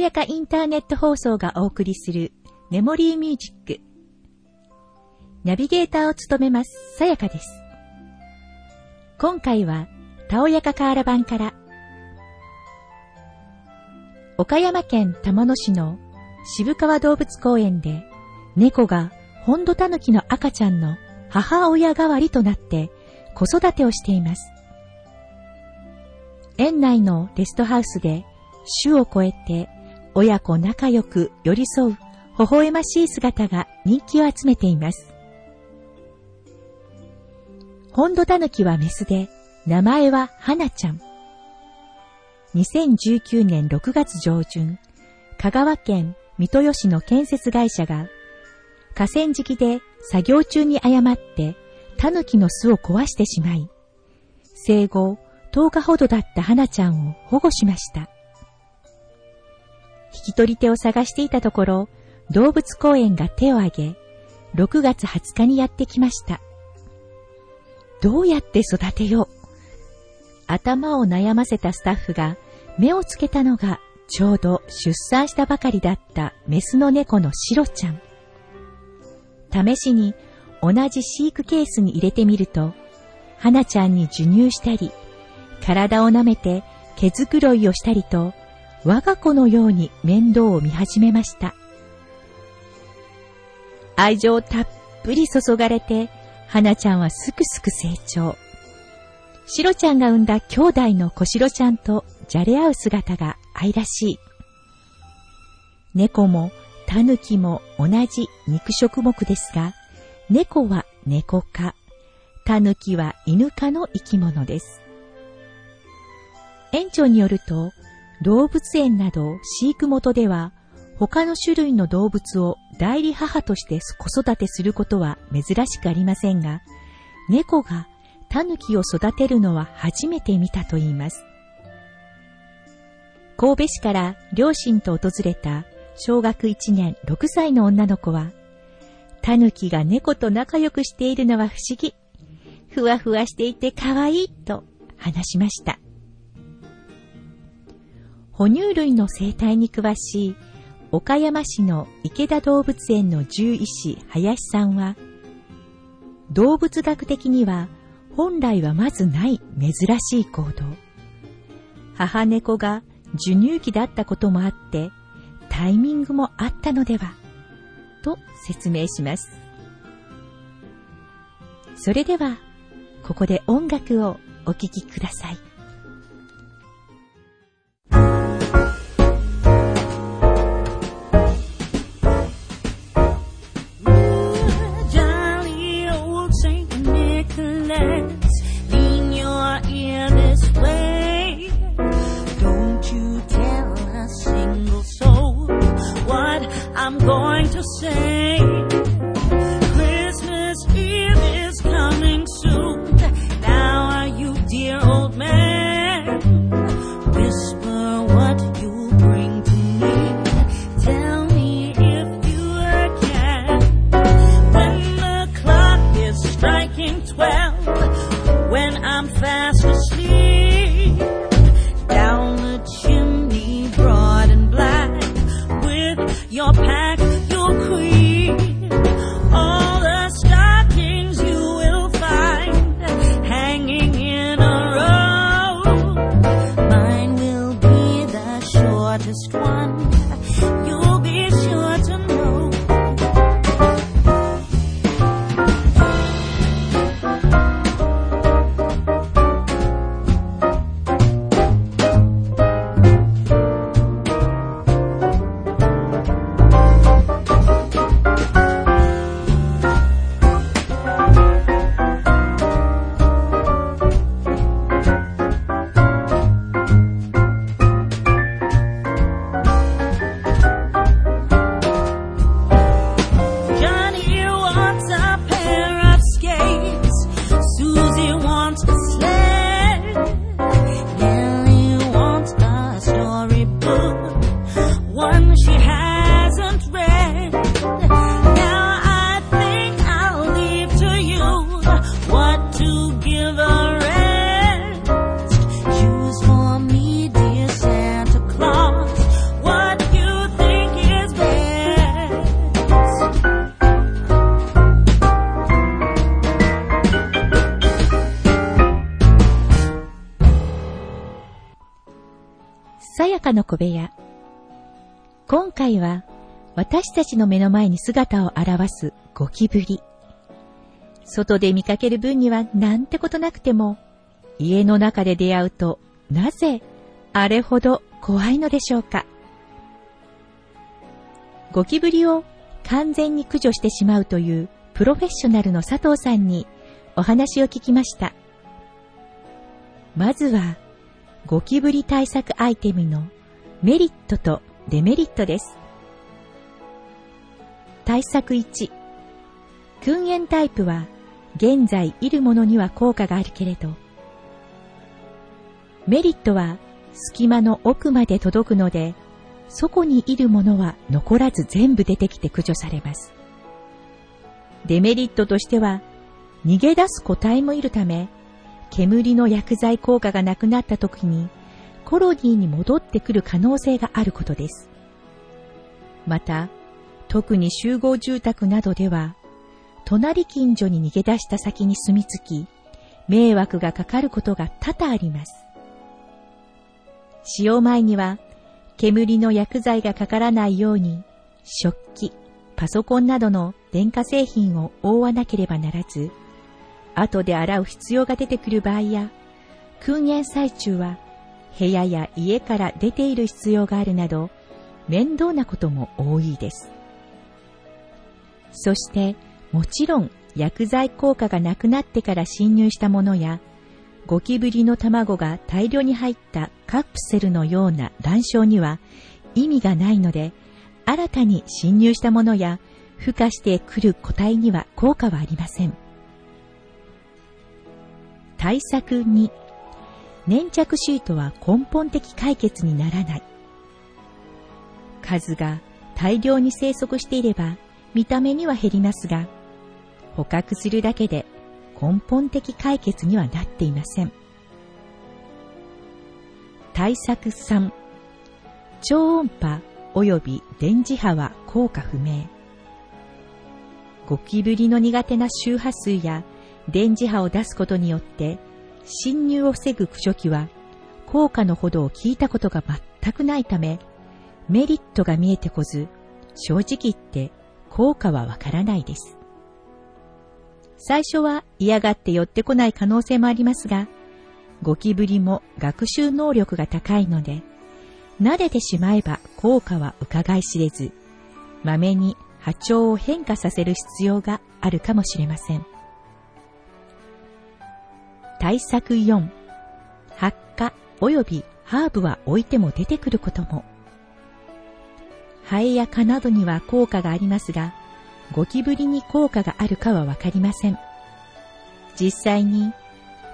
やかインターネット放送がお送りするメモリーミュージック。ナビゲーターを務めます、さやかです。今回は、たおやかカーラ版から、岡山県玉野市の渋川動物公園で、猫がホンドタヌキの赤ちゃんの母親代わりとなって子育てをしています。園内のレストハウスで種を超えて親子仲良く寄り添う微笑ましい姿が人気を集めています。ホンドタヌキはメスで、名前は花ちゃん。2019年6月上旬、香川県三豊市の建設会社が、河川敷で作業中に誤ってタヌキの巣を壊してしまい、生後10日ほどだった花ちゃんを保護しました。引き取り手を探していたところ、動物公園が手を挙げ、6月20日にやってきました。どうやって育てよう？頭を悩ませたスタッフが目をつけたのがちょうど出産したばかりだったメスの猫のシロちゃん。試しに同じ飼育ケースに入れてみると、花ちゃんに授乳したり、体を舐めて毛づくろいをしたりと、我が子のように面倒を見始めました。愛情たっぷり注がれて、花ちゃんはすくすく成長。シロちゃんが産んだ兄弟の小シロちゃんとじゃれ合う姿が愛らしい。猫もタヌキも同じ肉食目ですが、猫は猫科、タヌキは犬科の生き物です。園長によると、動物園など飼育元では、他の種類の動物を代理母として子育てすることは珍しくありませんが、猫がタヌキを育てるのは初めて見たと言います。神戸市から両親と訪れた小学1年6歳の女の子は、タヌキが猫と仲良くしているのは不思議。ふわふわしていて可愛いと話しました。哺乳類の生態に詳しい岡山市の池田動物園の獣医師林さんは、動物学的には本来はまずない珍しい行動。母猫が授乳期だったこともあって、タイミングもあったのでは、と説明します。それでは、ここで音楽をお聴きください。の小部屋。今回は私たちの目の前に姿を現すゴキブリ。外で見かける分にはなんてことなくても、家の中で出会うとなぜあれほど怖いのでしょうか。ゴキブリを完全に駆除してしまうというプロフェッショナルの佐藤さんにお話を聞きました。まずは、ゴキブリ対策アイテムのメリットとデメリットです。対策1、訓煙タイプは現在いるものには効果があるけれど、メリットは隙間の奥まで届くので、そこにいるものは残らず全部出てきて駆除されます。デメリットとしては、逃げ出す個体もいるため、煙の薬剤効果がなくなった時に、コロニーに戻ってくる可能性があることです。また、特に集合住宅などでは、隣近所に逃げ出した先に住み着き、迷惑がかかることが多々あります。使用前には、煙の薬剤がかからないように、食器、パソコンなどの電化製品を覆わなければならず、後で洗う必要が出てくる場合や、訓練最中は部屋や家から出ている必要があるなど、面倒なことも多いです。そして、もちろん薬剤効果がなくなってから侵入したものや、ゴキブリの卵が大量に入ったカプセルのような卵床には意味がないので、新たに侵入したものや孵化してくる個体には効果はありません。対策2、粘着シートは根本的解決にならない。数が大量に生息していれば見た目には減りますが、捕獲するだけで根本的解決にはなっていません。対策3、超音波及び電磁波は効果不明。ゴキブリの苦手な周波数や電磁波を出すことによって侵入を防ぐ駆除機は効果のほどを聞いたことが全くないためメリットが見えてこず正直言って効果はわからないです。最初は嫌がって寄ってこない可能性もありますが、ゴキブリも学習能力が高いので、慣れてしまえば効果は伺い知れず、まめに波長を変化させる必要があるかもしれません。対策4、発火及びハーブは置いても出てくることも。ハエや蚊などには効果がありますが、ゴキブリに効果があるかはわかりません。実際に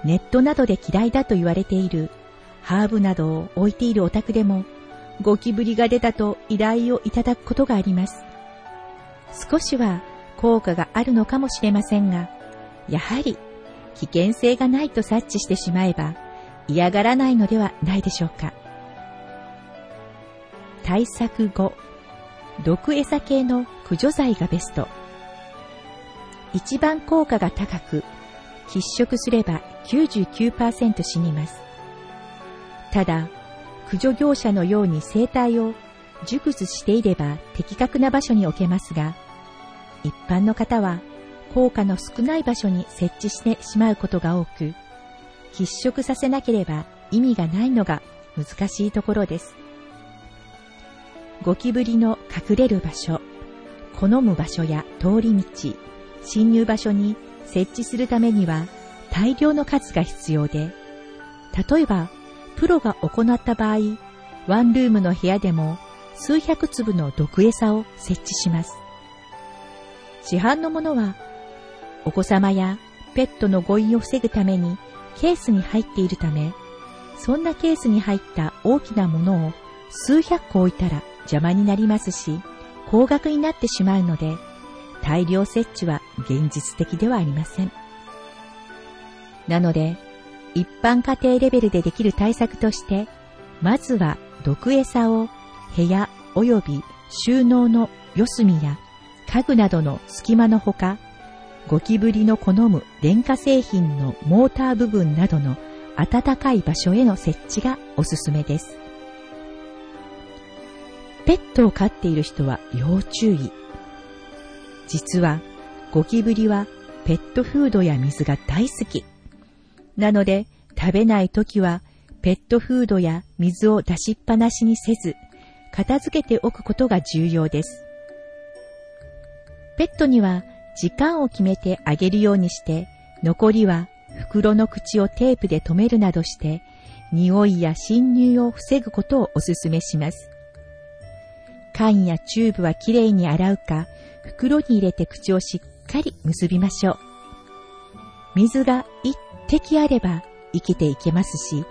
ネットなどで嫌いだと言われているハーブなどを置いているお宅でもゴキブリが出たと依頼をいただくことがあります。少しは効果があるのかもしれませんが、やはり危険性がないと察知してしまえば嫌がらないのではないでしょうか。対策後、毒餌系の駆除剤がベスト。一番効果が高く、喫食すれば99%死にます。ただ、駆除業者のように生態を熟知していれば的確な場所に置けますが、一般の方は効果の少ない場所に設置してしまうことが多く、喫食させなければ意味がないのが難しいところです。ゴキブリの隠れる場所、好む場所や通り道、侵入場所に設置するためには大量の数が必要で、例えばプロが行った場合、ワンルームの部屋でも数百粒の毒餌を設置します。市販のものは、お子様やペットの誤飲を防ぐためにケースに入っているため、そんなケースに入った大きなものを数百個置いたら邪魔になりますし、高額になってしまうので、大量設置は現実的ではありません。なので、一般家庭レベルでできる対策として、まずは毒餌を部屋及び収納の四隅や家具などの隙間のほか、ゴキブリの好む電化製品のモーター部分などの暖かい場所への設置がおすすめです。ペットを飼っている人は要注意。実は、ゴキブリはペットフードや水が大好き。なので、食べないときは、ペットフードや水を出しっぱなしにせず、片付けておくことが重要です。ペットには時間を決めてあげるようにして、残りは袋の口をテープで留めるなどして、匂いや侵入を防ぐことをお勧めします。缶やチューブはきれいに洗うか、袋に入れて口をしっかり結びましょう。水が一滴あれば生きていけますし、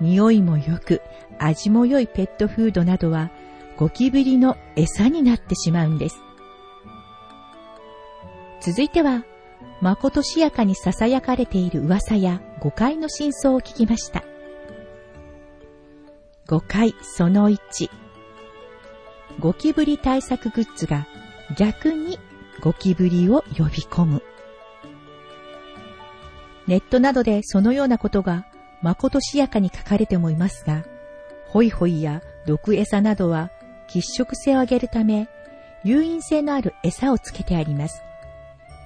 匂いも良く、味も良いペットフードなどはゴキブリの餌になってしまうんです。続いては、まことしやかに囁かれている噂や誤解の真相を聞きました。誤解その1。ゴキブリ対策グッズが逆にゴキブリを呼び込む。ネットなどでそのようなことがまことしやかに書かれてもいますが、ホイホイや毒餌などは喫食性を上げるため、誘引性のある餌をつけてあります。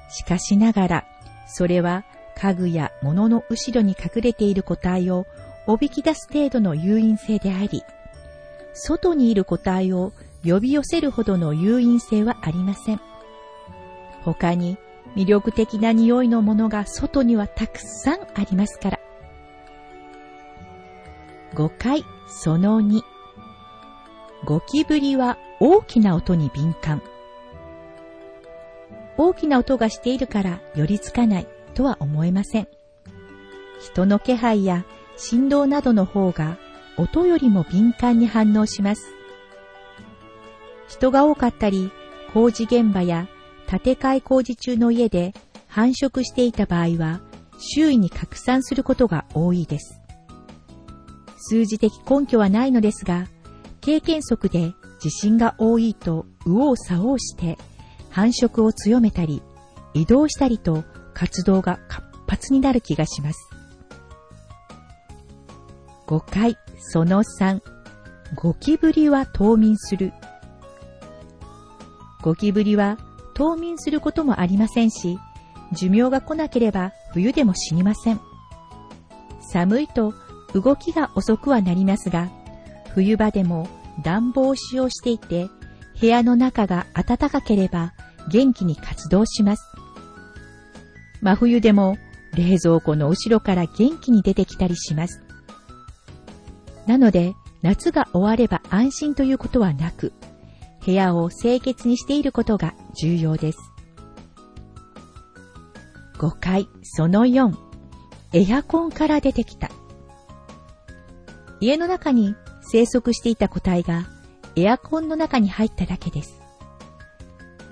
しかしながら、それは家具や物の後ろに隠れている個体をおびき出す程度の誘引性であり、外にいる個体を呼び寄せるほどの誘引性はありません。他に魅力的な匂いのものが外にはたくさんありますから。5回その2ゴキブリは大きな音に敏感。大きな音がしているから寄りつかないとは思えません。人の気配や振動などの方が音よりも敏感に反応します。人が多かったり、工事現場や建て替え工事中の家で繁殖していた場合は、周囲に拡散することが多いです。数字的根拠はないのですが、経験則で地震が多いと右往左往して繁殖を強めたり、移動したりと活動が活発になる気がします。5回その3ゴキブリは冬眠するゴキブリは冬眠することもありませんし、寿命が来なければ冬でも死にません。寒いと動きが遅くはなりますが、冬場でも暖房を使用していて、部屋の中が暖かければ元気に活動します。真冬でも冷蔵庫の後ろから元気に出てきたりします。なので、夏が終われば安心ということはなく、部屋を清潔にしていることが重要です。5回その4エアコンから出てきた家の中に生息していた個体がエアコンの中に入っただけです。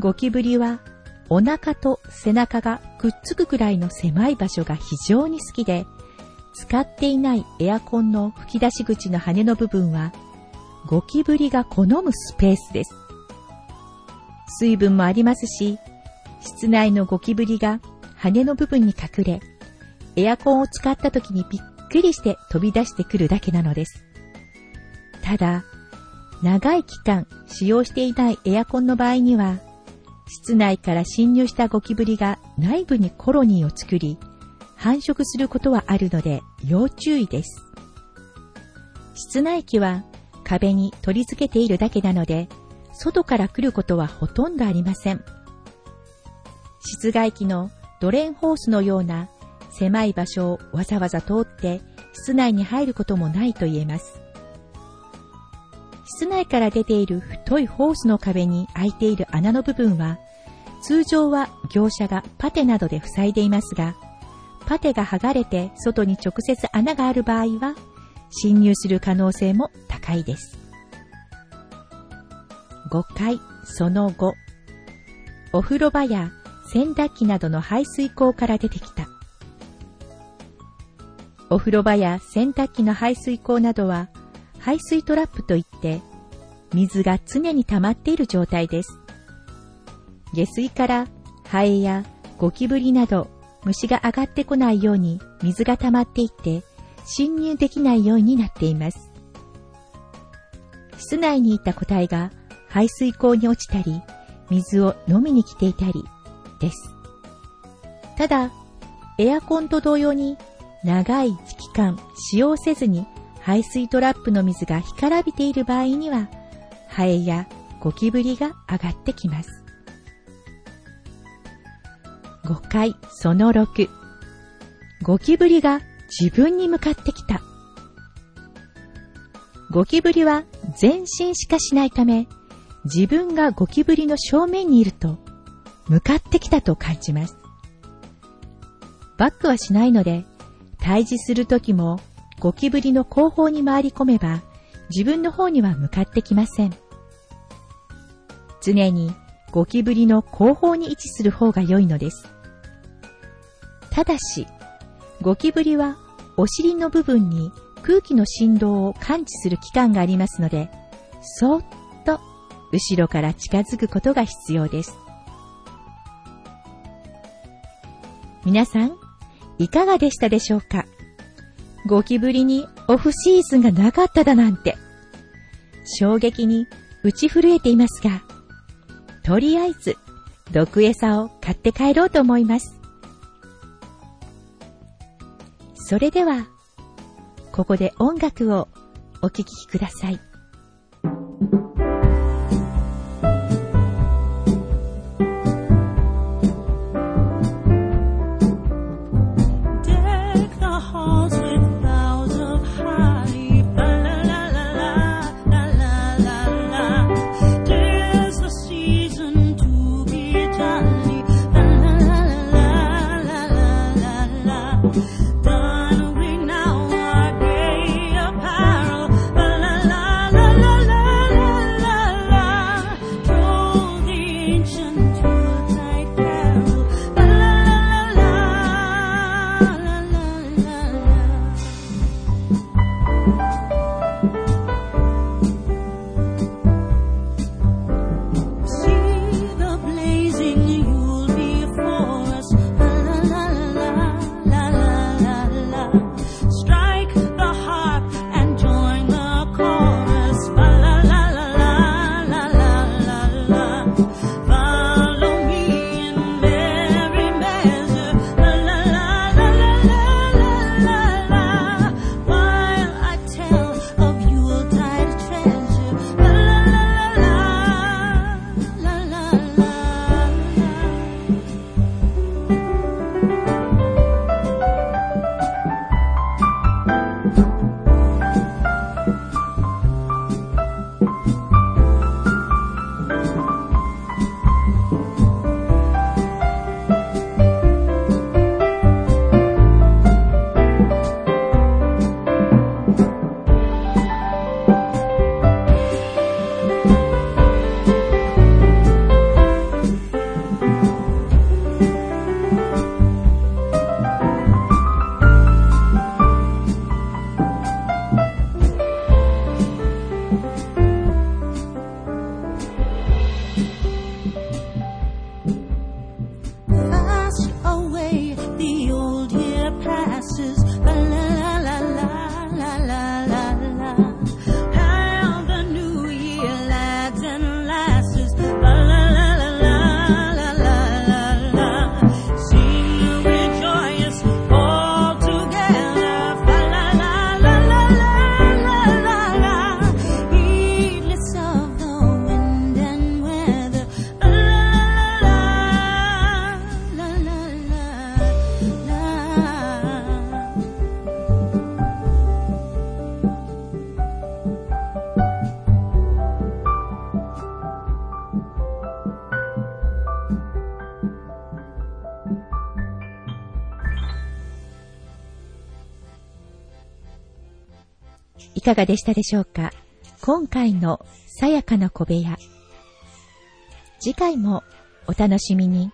ゴキブリはお腹と背中がくっつくくらいの狭い場所が非常に好きで、使っていないエアコンの吹き出し口の羽の部分はゴキブリが好むスペースです。水分もありますし、室内のゴキブリが羽の部分に隠れ、エアコンを使った時にびっくりして飛び出してくるだけなのです。ただ、長い期間使用していないエアコンの場合には、室内から侵入したゴキブリが内部にコロニーを作り、繁殖することはあるので要注意です。室内機は壁に取り付けているだけなので、外から来ることはほとんどありません。室外機のドレンホースのような狭い場所をわざわざ通って室内に入ることもないと言えます。室内から出ている太いホースの壁に開いている穴の部分は、通常は業者がパテなどで塞いでいますが、パテが剥がれて外に直接穴がある場合は、侵入する可能性も高いです。5回その後、お風呂場や洗濯機などの排水口から出てきた。お風呂場や洗濯機の排水口などは排水トラップといって水が常に溜まっている状態です。下水からハエやゴキブリなど虫が上がってこないように水が溜まっていって侵入できないようになっています。室内にいた個体が排水溝に落ちたり、水を飲みに来ていたりです。ただ、エアコンと同様に長い期間使用せずに排水トラップの水が干からびている場合には、ハエやゴキブリが上がってきます。5回その6ゴキブリが自分に向かってきた。ゴキブリは前進しかしないため、自分がゴキブリの正面にいると、向かってきたと感じます。バックはしないので、退治するときもゴキブリの後方に回り込めば、自分の方には向かってきません。常にゴキブリの後方に位置する方が良いのです。ただし、ゴキブリはお尻の部分に空気の振動を感知する器官がありますので、そっと後ろから近づくことが必要です。皆さん、いかがでしたでしょうか？ゴキブリにオフシーズンがなかっただなんて。衝撃に打ち震えていますが、とりあえず毒餌を買って帰ろうと思います。それでは、ここで音楽をお聴きください。いかがでしたでしょうか？今回のさやかな小部屋。次回もお楽しみに。